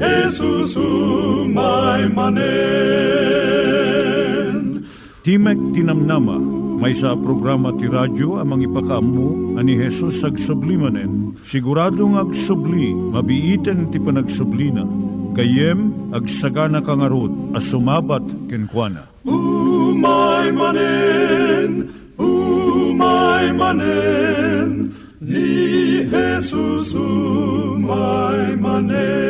Jesus umay manen. Timek Tinamnama, may sa programa ti radyo amang ipakaammo ani Hesus ag sublimanen. Siguradong ag subli, mabiiten ti panagsublina. Kayem ag sagana kangarot as sumabat kenkwana. Umay manen, umay manen, ni Jesus umay manen.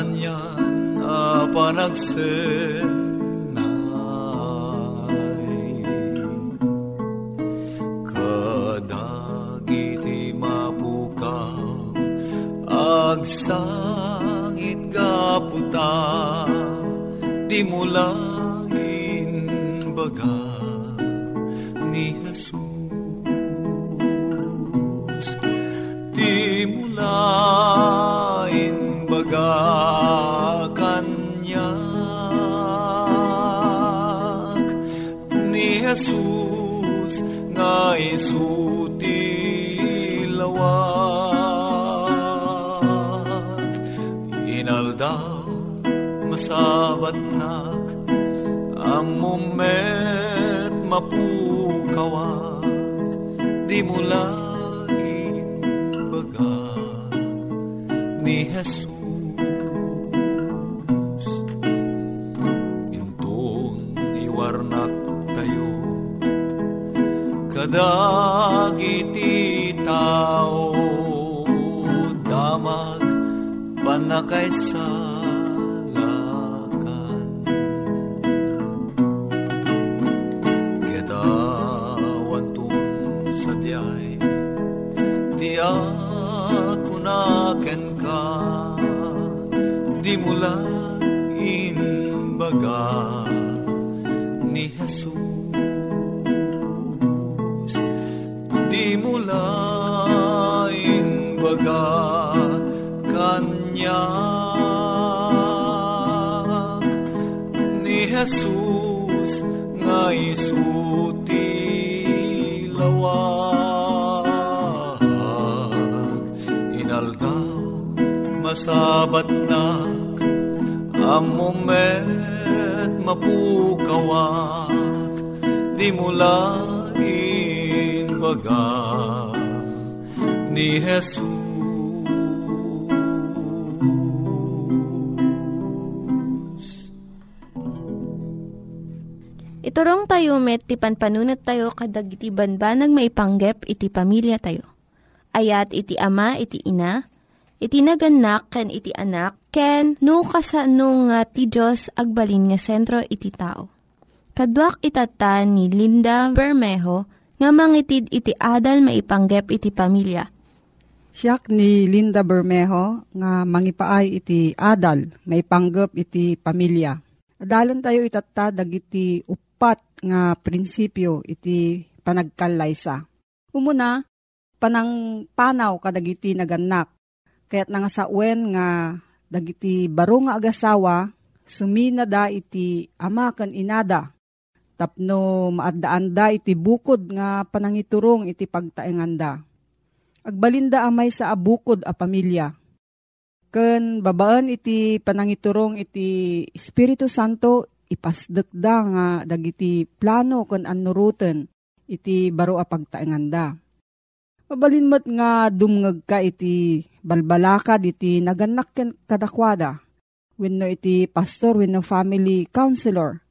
Anyan a panagsenay Kadagiti mapukaw Agsangit kaputa Di mulain amumet mapukawa di mulain baga ni Jesus. Intun iwarnak tayo kadagiti tao damag panakaisalakan masabat nak amumet mapukawak di mula baga ni Jesus Iturong tayo met, ti panpanunat tayo kadag iti banbanag maipanggep iti pamilya tayo. Ayat iti ama, iti ina, iti naganak, ken iti anak, ken no, kasano nga ti Diyos agbalin nga sentro iti tao. Kaduak itatan ni Linda Bermejo nga mangitid iti adal maipanggep iti pamilya. Siyak ni Linda Bermejo nga mangipaay iti adal maipanggep iti pamilya. Adalon tayo itatta dagiti upat nga prinsipyo iti panagkalaysa. Umuna, panang panaw kadagiti naganak. Kaya't nga sa uwen nga dagiti baro nga agasawa, sumina da iti ama kan inada. Tapno maadaan da iti bukod nga panangiturong iti pagtaenganda. Agbalinda amay sa abukod a pamilya. Ken babaan iti panangiturong iti Espiritu Santo ipasdek da nga dagiti plano ken anuruten iti baro a pagtaenganda. Mabalinmat nga dumngag ka iti balbalakad iti naganak kadakwada. Wenno iti pastor wenno family counselor.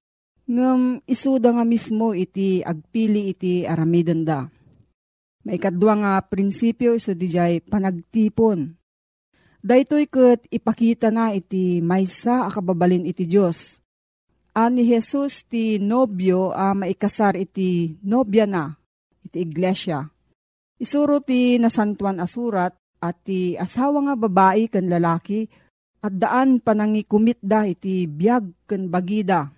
Ngem isuda nga mismo iti agpili iti aramiden da. Maikadwa nga prinsipyo iso dijay panagtipon. Daytoy ket ipakita na iti maysa akababalin iti Dios. Ani Jesus ti nobyo a maikasar iti nobya na iti iglesia Isuro ti nasantuan asurat at ti asawa nga babae kan lalaki at daan panangikumit da iti biyag kan bagida.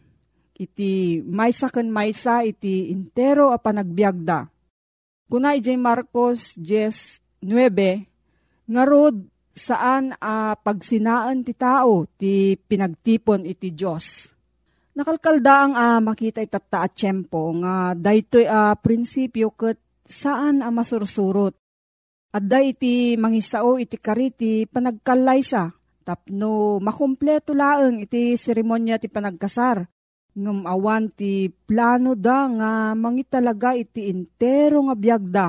Iti maysa kan maysa iti intero a panagbiag da. Kuna ijay Marcos 10.9 nga rod saan a pagsinaan ti tao ti pinagtipon iti Diyos. Nakalkaldaang a makita itata at tiyempo nga daytoy a prinsipyo ket saan a masursurot. Adda iti mangisao iti kariti panagkalaysa tapno makumpleto laeng iti seremonya ti panagkasar. Ngam awan ti plano da nga mangitalaga iti intero nga biyagda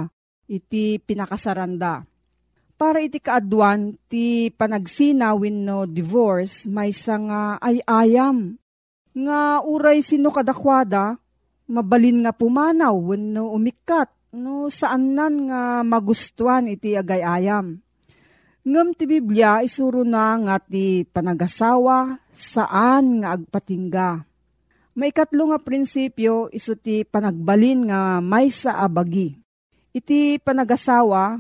iti pinakasaranda. Para iti kaadwan ti panagsinawin no divorce may nga ay-ayam. Nga uray sino kadakwada, mabalin nga pumanaw wenno umikat no saan nan nga magustuhan iti agayayam. Ngam ti Biblia isuro na nga ti panagasawa saan nga agpatingga. May katlo nga prinsipyo iso ti panagbalin nga may sa abagi. Iti panagasawa,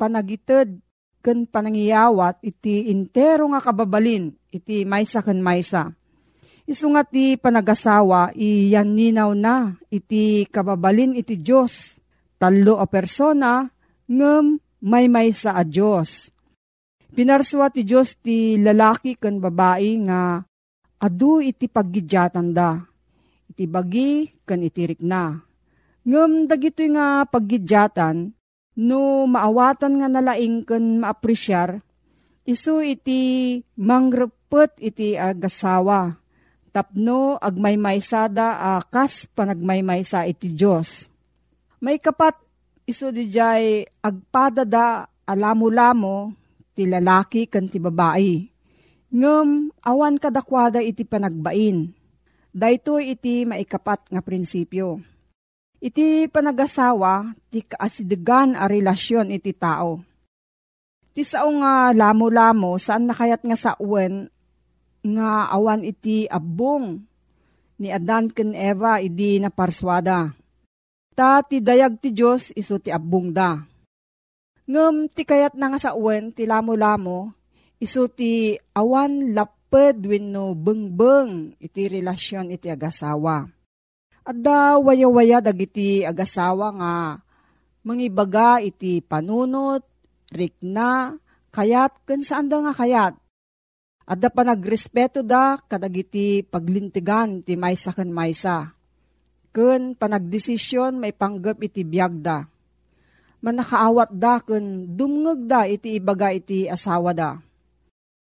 panagited ken panangiyawat iti intero nga kababalin iti maysa ken maysa. Isu nga ti panagasawa iyan ninaw na iti kababalin iti Diyos talo a persona ngem may may sa a Diyos. Pinarswa ti Diyos ti lalaki ken babae nga adu iti paggidyatan da. Iti bagi ken iti rikna. Ngem dagito nga paggidyatan no maawatan nga nalaing ken maapresyar isu iti mangrepet iti agasawa tapno agmaymaysada a kas panagmaymaysa iti Diyos may kapat iso di jay agpadada alamo-lamo ti lalaki kan ti babae. Ngem awan kadakwada iti panagbain. Dayto iti maikapat nga prinsipyo. Iti panagasawa ti kaasidegan a relasyon iti tao. Ti sao nga lamo-lamo saan nakayat nga sa uwen nga awan iti abong ni Adan ken Eva idi na parswada Ta ti dayag ti Diyos iso ti abong da. Ngem ti kayat na nga sa uwen ti lamo-lamo, iso ti awan laped wenno bengbeng iti relasyon iti agasawa. At da waya-waya dagiti agasawa nga mangibaga iti panunot, rikna, kayat, ken saan da nga kayat. At da pa nagrespeto da kadagiti paglintigan ti maysa ken maysa ken panagdesisyon may panggap iti biyagda. Manakaawat da ken dumngeg da iti ibaga iti asawa da.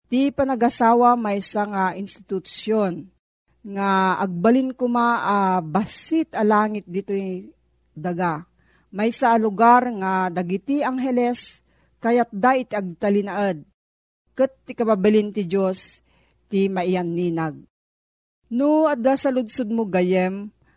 Ti panagasawa may nga institusyon nga agbalin kuma uh, basit a langit dito daga. May sa lugar nga dagiti angheles kayat da iti agtalinaad. Kat ti kababalin ti Diyos ti maiyan ninag. No, adda sa mo gayem,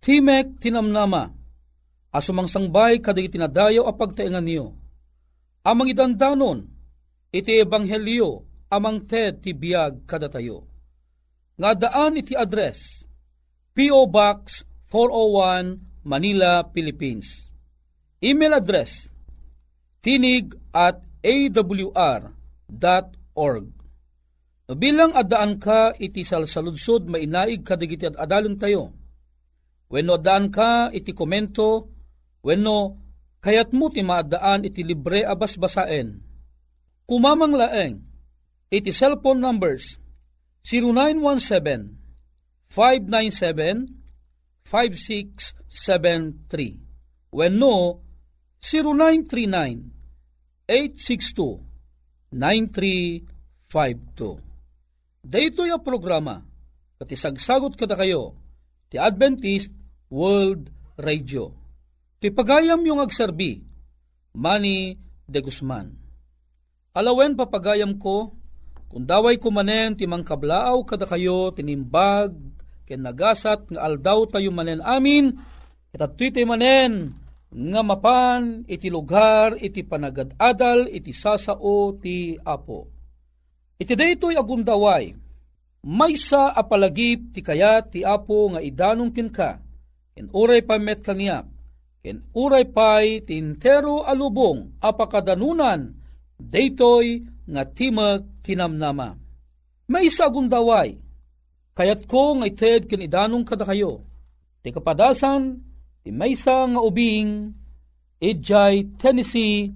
Timek tinamnama. Asumang sangbay kaday tinadayo a pagtaingan niyo. Amang idandanon, iti ebanghelyo, amang ted ti biyag kada tayo. Nga daan iti address, P.O. Box 401 Manila, Philippines. Email address, tinig at awr.org. Bilang adaan ka iti salsaludsod mainaig kadigiti at adalon tayo. Wenno adaan ka iti komento, wenno kayat mo ti maadaan iti libre abas basaen. Kumamang laeng, iti cellphone numbers 0917 597 5673 wenno 0939-862-9352. Dito yung programa, pati sagsagot kada kayo, ti Adventist World Radio. Ti pagayam yung agserbi, Manny de Guzman. Alawen papagayam ko, kung daway ko manen ti mangkablaaw kada kayo tinimbag, ken nagasat nga aldaw tayo manen amin, itatoy manen, nga mapan iti lugar iti panagad-adal iti sasao ti apo. Iti daytoy agundaway, maysa apalagip ti kayat ti apo nga idanong kinka, ken uray pa met kaniyak, ken uray pay ti intero alubong apakadanunan, daytoy nga timag tinamnama. Maysa agundaway, kayat ko nga ited ken idanong kada kayo, ti kapadasan ti maysa nga ubing Ijay, Tennessee,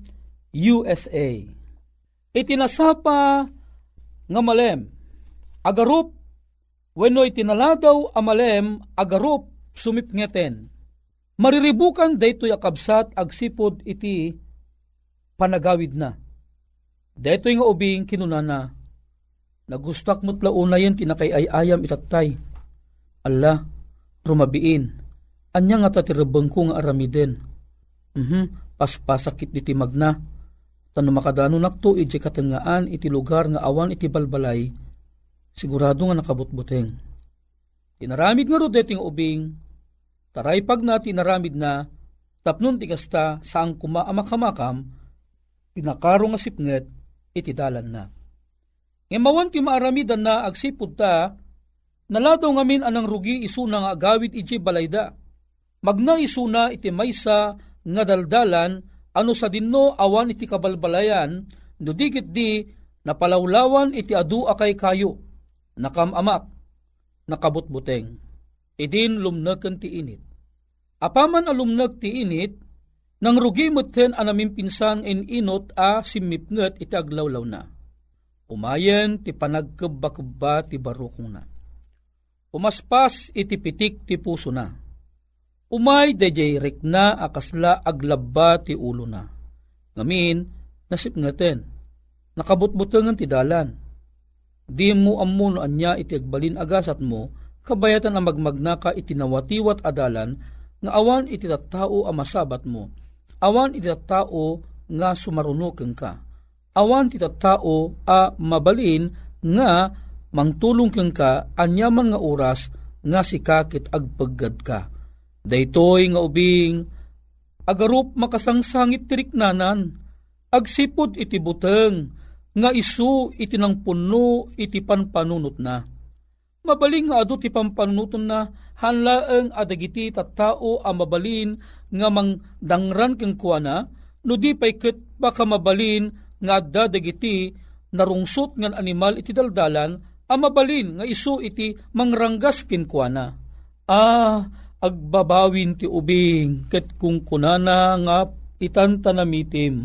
USA. Itinasapa nga malem, agarup, wenno itinaladaw amalem, agarup, sumipngeten. Mariribukan daytoy akabsat agsipod iti panagawid na. Daytoy nga ubing kinunana, nagustak mo't launa yan tinakay ay ayam itatay. Allah, rumabiin, anya nga tatirabang ko nga aramiden. Mhm, paspasakit iti magna. Tano makadano nakto iti katangaan iti lugar nga awan iti balbalay, sigurado nga nakabutbuteng. Tinaramid nga rodeting ubing, taray pag na tinaramid na, tapnon ti kasta saang kumaamakamakam, tinakaro nga sipnget, iti dalan na. Ngemawan ti maaramidan na agsipud ta, naladaw ngamin anang rugi isuna nga agawit iti balayda magna isuna iti maysa nga daldalan ano sa dinno awan iti kabalbalayan no digit di napalawlawan iti adu akay kayo nakamamak nakabutbuteng idin lumnag ti init apaman alumnag ti init nang rugi meten anamin pinsan in inot a simipnget iti aglawlaw na umayen ti panagkebba-kebba ti barukong na umaspas iti pitik ti puso na umay dayjay rekna akasla aglabba ti ulo na. Ngamin, nasip ngaten, nakabutbutangan ti dalan. Di mo ammo no anya iti agbalin agasat mo, kabayatan ang magmagnaka iti nawatiwat adalan, nga awan iti tattao a masabat mo, awan iti tattao nga sumarunuken ka, awan iti tattao a mabalin nga mangtulong keng ka anyaman nga oras nga sikakit agpaggad ka. Daytoy nga ubing, agarup makasangsangit tiriknanan, agsipod iti buteng, nga isu iti nang puno iti panpanunot na. Mabaling nga adu ti pampanunuton na, hanlaeng adagiti tattao a mabalin nga mang dangran keng kuana, no di pay ket baka mabalin nga adda dagiti narungsot ngan animal iti daldalan, amabalin nga isu iti mangranggas kinkwana. Ah, agbabawin ti ubing ket kung kunana nga itanta namitim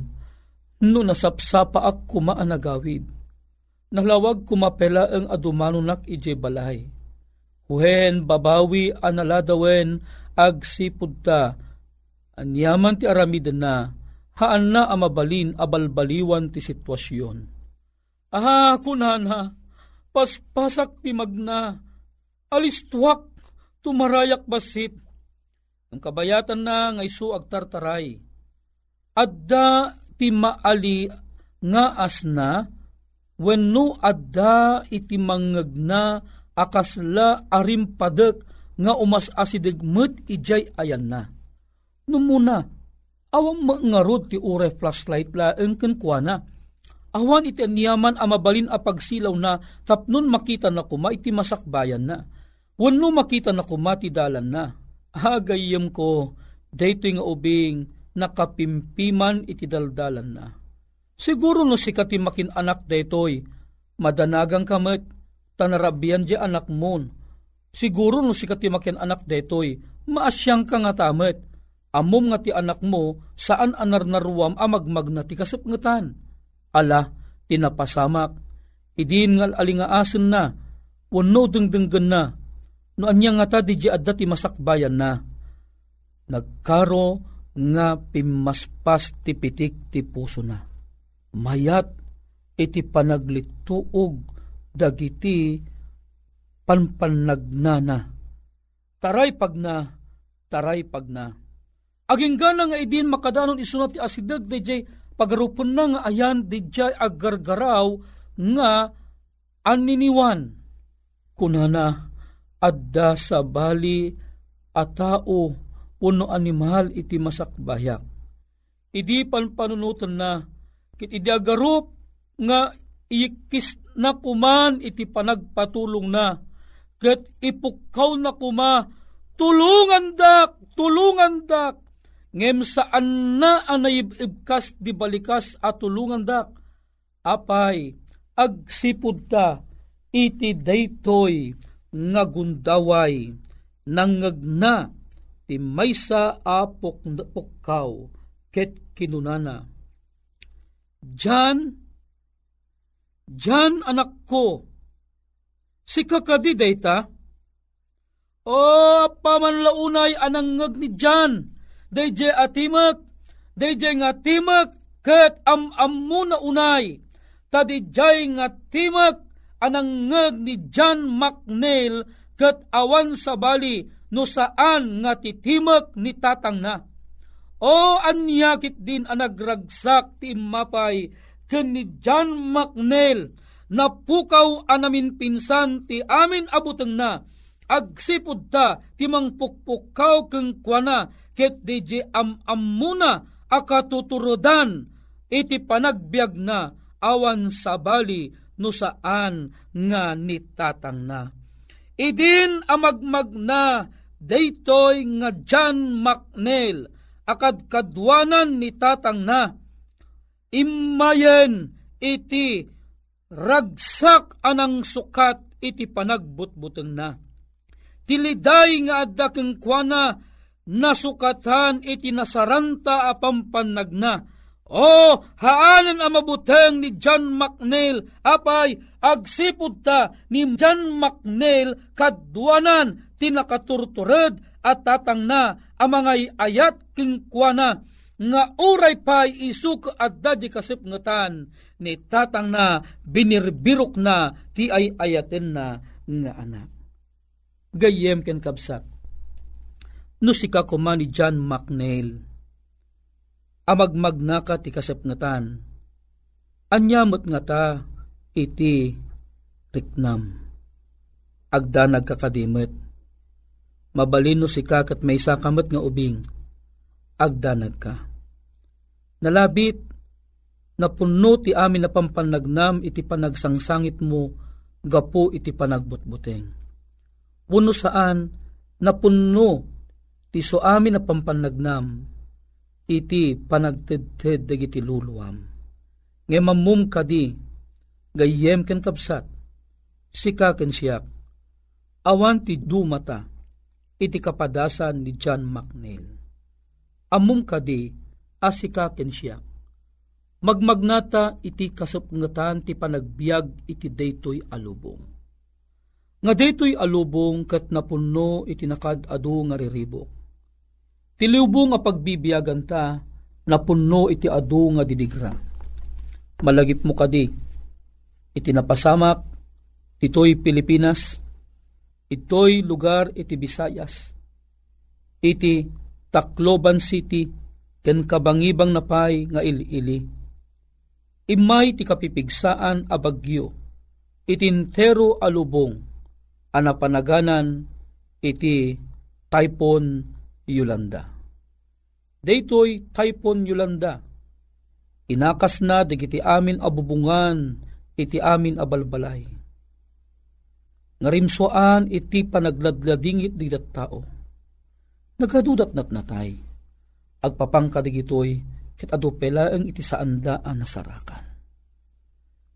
no nasapsapa ak kumaanagawid. Nalawag kumapela ang adumanunak ije balay. Huhen babawi analadawen ag sipud ta. Anyaman ti aramid na haan na amabalin abalbaliwan ti sitwasyon. Aha, kunana, paspasak ti magna, alistuak tumarayak basit. Ang kabayatan na nga isu agtartaray. Adda ti maali nga asna wenno adda iti mangeg na akasla arim padek nga umas asidegmet ijay ayan na. Numuna, awang mangarod ti ure flashlight la engken kuana. Awan iti niyaman amabalin a pagsilaw na tapnon makita na kuma iti masakbayan na Wano makita na kumati dalan na. Hagayam ko, dayto nga ubing nakapimpiman iti daldalan na. Siguro no si kati makin anak daytoy, madanagang kamet, tanarabian di anak mon. Siguro no si kati makin anak daytoy, maasyang ka nga tamet. Amom nga ti anak mo, saan anar naruwam amagmag na ti kasupngatan. Ala, tinapasamak, idin ngal alingaasen na, wano dengdenggen na, no anya nga ta di adda ti masakbayan na. Nagkaro nga pimaspas ti pitik ti puso na. Mayat iti panaglituog dagiti panpanagnana. Taray pag na, taray pag na. Aging gana nga idin makadanon isunat ti asidag DJ pagarupon na nga ayan DJ agargaraw nga aniniwan. Kunana, adda sa bali a tao uno animal iti masakbayak. Idi pan panunutan na kit idi agarup nga ikis na kuman iti panagpatulong na. Ket ipukaw na kuma tulungan dak! Tulungan dak! Ngem saan na anayibibkas di balikas at tulungan dak? Apay agsipud ta iti daytoy nga gundaway nangagna ti maysa a pukkaw ket kinunana. Jan, Jan anak ko, si kakadi dayta, o pamanlaunay anangag ni Jan, dayje atimak, dayje nga timak, ket am amuna unay, tadijay nga timak, anangeg ni John McNeil ket awan sa bali no saan nga titimek ni tatang na. O anyakit din anagragsak ti mapay ken ni John McNeil. Na pukaw anamin pinsan ti amin abuteng na. Agsipod ta ti mangpukpukaw keng kuana ket DJ am amuna akatuturodan iti panagbiag na awan sa bali no saan nga nitatang na. Idin amagmag na daytoy nga John McNeil akad kadwanan ni tatang na. Imayen iti ragsak anang sukat iti panagbutbuteng na. Tiliday nga adda keng kuana nasukatan iti nasaranta apampanag na o, haanan ang mabuteng ni John McNeil, apay, agsipod ta ni John McNeil kadwanan tinakaturtured at tatang na ang mga ayat kingkwana nga uray pay isuk at dadi kasipngatan ni tatang na binirbirok na ti ay ayaten na nga anak. Gayem ken kabsat. No sika kuma ni John McNeil amagmagnaka ti kasapngatan. Anyamot nga ta iti riknam. Agda nagkakadimit. Mabalino si kakat may sakamat nga ubing. Agdanag ka. Nalabit, napuno ti amin na pampanagnam iti panagsangsangit mo, gapo iti panagbutbuteng. Puno saan, napuno ti so amin na pampanagnam, iti panagtedted dagiti luluwam. Nga mamum kadi, gayem ken kapsat, sikaken siyak, awan ti dumata, iti kapadasan ni John McNeil. Amum kadi, asikaken siyak, magmagnata iti kasapngatan ti panagbiag iti daytoy alubong. Nga daytoy alubong kat napunno iti nakadado nga riribok. Tilubong nga pagbibiyagan ta, napunno iti adu nga didigra. Malagip mo kadi, iti napasamak, ito'y Pilipinas, ito'y lugar iti Visayas, iti Tacloban City, ken kabangibang napay nga ili-ili imay ti kapipigsaan a bagyo, itintero alubong, anapanaganan iti Typhoon Yolanda. Daytoy Typhoon Yolanda, inakas na digiti amin abubungan iti amin abalbalay. Ngarimsoan iti panagladladingit di tao. Nagadudat nat natay. Agpapangka digitoy ket adu pelaeng iti saanda a nasarakan.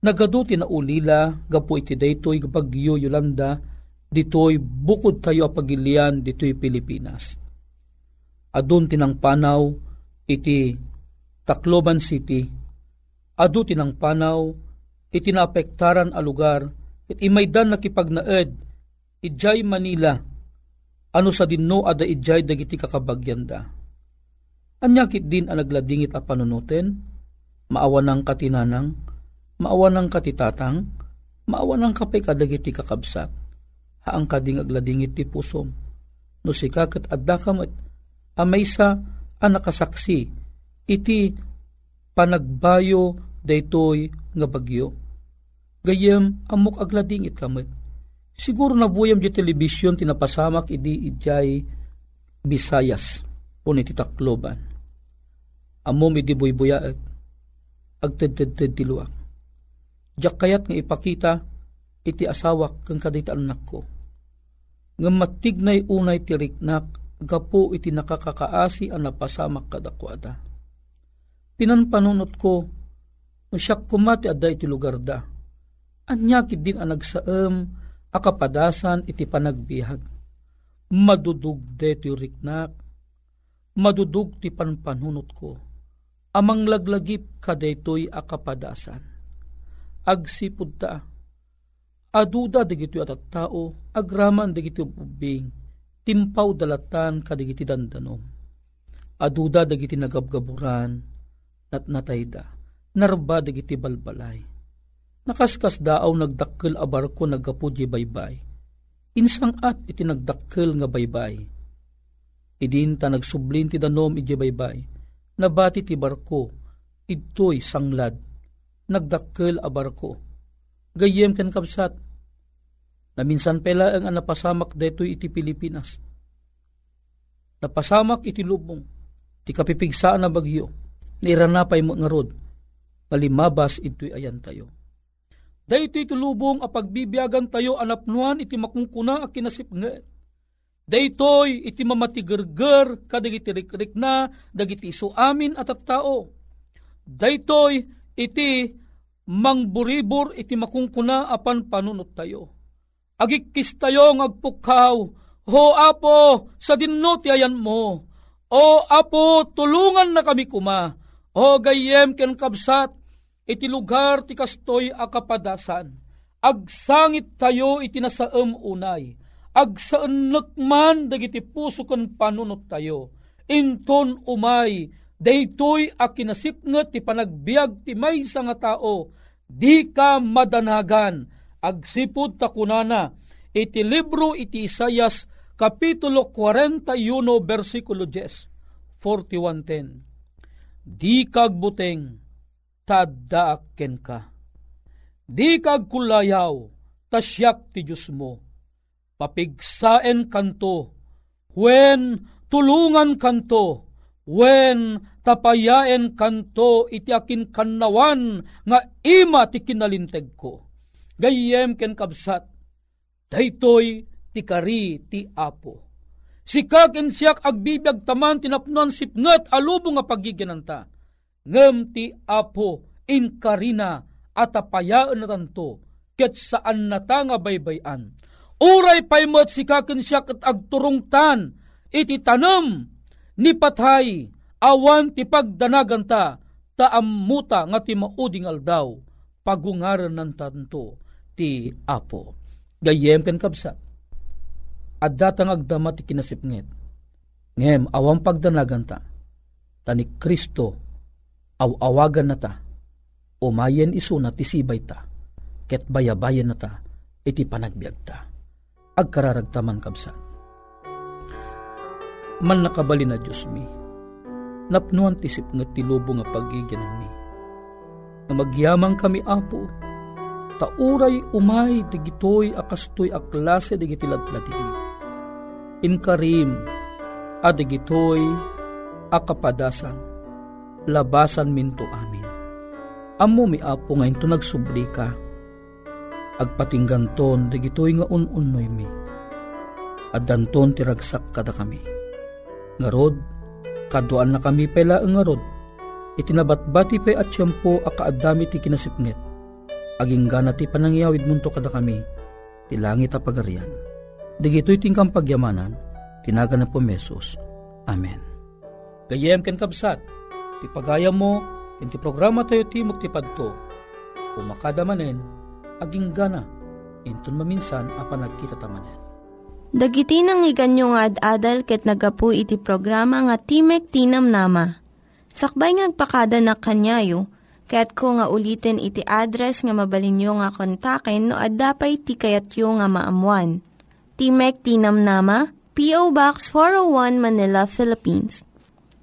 Nagadu tinaulila gapo iti daytoy bagyo Yolanda ditoy bukod tayo pagilian ditoy Pilipinas. Adun tinang panaw iti Tacloban City, adu tinang panaw iti naapektaran a lugar it imaydan nakipagnaed ijay Manila. Ano sa dinno ada ijay dagiti kakabagyanda Anyakit din ang nagladingit a panunuten, maawa ng katinanang, maawa ng katitatang, maawa ng kapay kadagiti kakabsat, haang kading agladingit ti pusom, no si kakat adda kamat, amaysa ang nakasaksi, iti panagbayo daytoy nga bagyo. Gayem amok agladingit kamat. Siguro na buyam di telebisyon tinapasamak idi ijay Bisayas o niti Tacloban Amo mi di buybuyaag, agtedtedted ti luwak. Diyak kayat nga ipakita, iti asawak kang kaditaan anak ko. Nga matignay unay ti riknak, gapo iti nakakakaasi ang napasamak kadakwada. Pinanpanunot ko, masyak kumati adda iti lugar da. Anyakit din ang nagsaam, akapadasan iti panagbihag. Madudug de ti riknak, madudug ti panpanunot ko amang laglagip kadaytoy akapadasan. Agsipud ta, aduda digiti at tao, agraman digiti ubing, timpaw dalatan kadigiti dandanom. Aduda digiti nagabgaburan, nat natayda, narba digiti balbalay. Nakaskas daaw nagdakkel a barko nagapudye baybay. Insang at iti nagdakkel nga baybay. Idin ta nagsublin ti danom iti baybay nabati ti barko, ito'y sanglad, nagdakkel a barko. Gayem ken kapsat, na minsan pela ang napasamak detoy iti Pilipinas. Napasamak iti lubong, ti kapipigsaan na bagyo, niranapay mo nga rod, ngalimabas ito'y ayan tayo. Dahito iti lubong a pagbibiyagan tayo anapnuan iti makungkuna a kinasipnget Daytoy iti mamatigerger kadagiti rikrik na dagiti isu amin at at tao. Daytoy iti mangburibor iti makungkuna apan panunot tayo. Agikis tayo ngagpukaw, Ho apo, sa dinno ayan mo. O apo, tulungan na kami kuma. O gayem ken kabsat, iti lugar ti kastoy akapadasan. Agsangit tayo iti nasaem unay agsaan man dagiti puso kan panunot tayo. Inton umay, daytoy a kinasipnget ti panagbiag ti may nga tao, di ka madanagan, agsipod ta kunana, iti libro iti Isayas, Kapitulo 41, versikulo 10, 41.10. Di kag buteng, tadaaken ka. Di kag kulayaw, tasyak ti Diyos mo papigsaen kanto, when tulungan kanto, when tapayaen kanto iti akin kannawan nga ima ti kinalinteg ko. Gayem ken kabsat, daytoy ti kari ti apo. Sikag en siyak taman tinapnuan sipnget alubo nga pagiginanta. Ngem ti apo in karina at apayaan na tanto ket saan na ta nga baybayan. Uray paymot si kakin siya agturungtan, iti tanam, ni patay, awan ti pagdanagan ta, taammuta nga ti mauding aldaw, pagungaran ng tanto ti apo. Gayem ken kapsat. At datang agdama ti kinasipnget. Ngem, awang pagdanagan ta, tani Kristo, aw-awagan na ta, umayen iso na ti sibay ta, ket bayabayan na ta, iti panagbiag ta. Agkararagtaman kabsat. Man nakabali na Diyos mi, napnuan tisip nga tilubo nga pagigyanan mi. Nga magyamang kami apo, tauray umay digitoy akastoy aklase digitiladladin mi. Inkarim, adigitoy akapadasan, labasan minto amin. Amo mi apo ngayon to nagsubli ka, agpatingganton digitoy nga un-unnoy mi. At danton tiragsak kada kami. Ngarod, kaduan na kami pela ang ngarod, itinabatbati pa at siyampo akaadami ti kinasipnget. Aging gana ti panangyawid munto kada kami, ti langit a pagarian. Digito'y tingkang pagyamanan, tinaga na po mesos. Amen. Gayem ken kabsat, ti pagayam mo, ken ti programa tayo ti padto, umakadamanen, aging gana, inton maminsan apan nagkita tamanen. Dagiti nang iganyo nga ad-adal ket nagapu iti programa nga Timek Tinam Nama. Sakbay ngagpakada na kanyayo, ket ko nga ulitin iti address nga mabalinyo nga kontaken no ad-dapay tikayatyo nga maamuan. Timek Tinam Nama, P.O. Box 401 Manila, Philippines.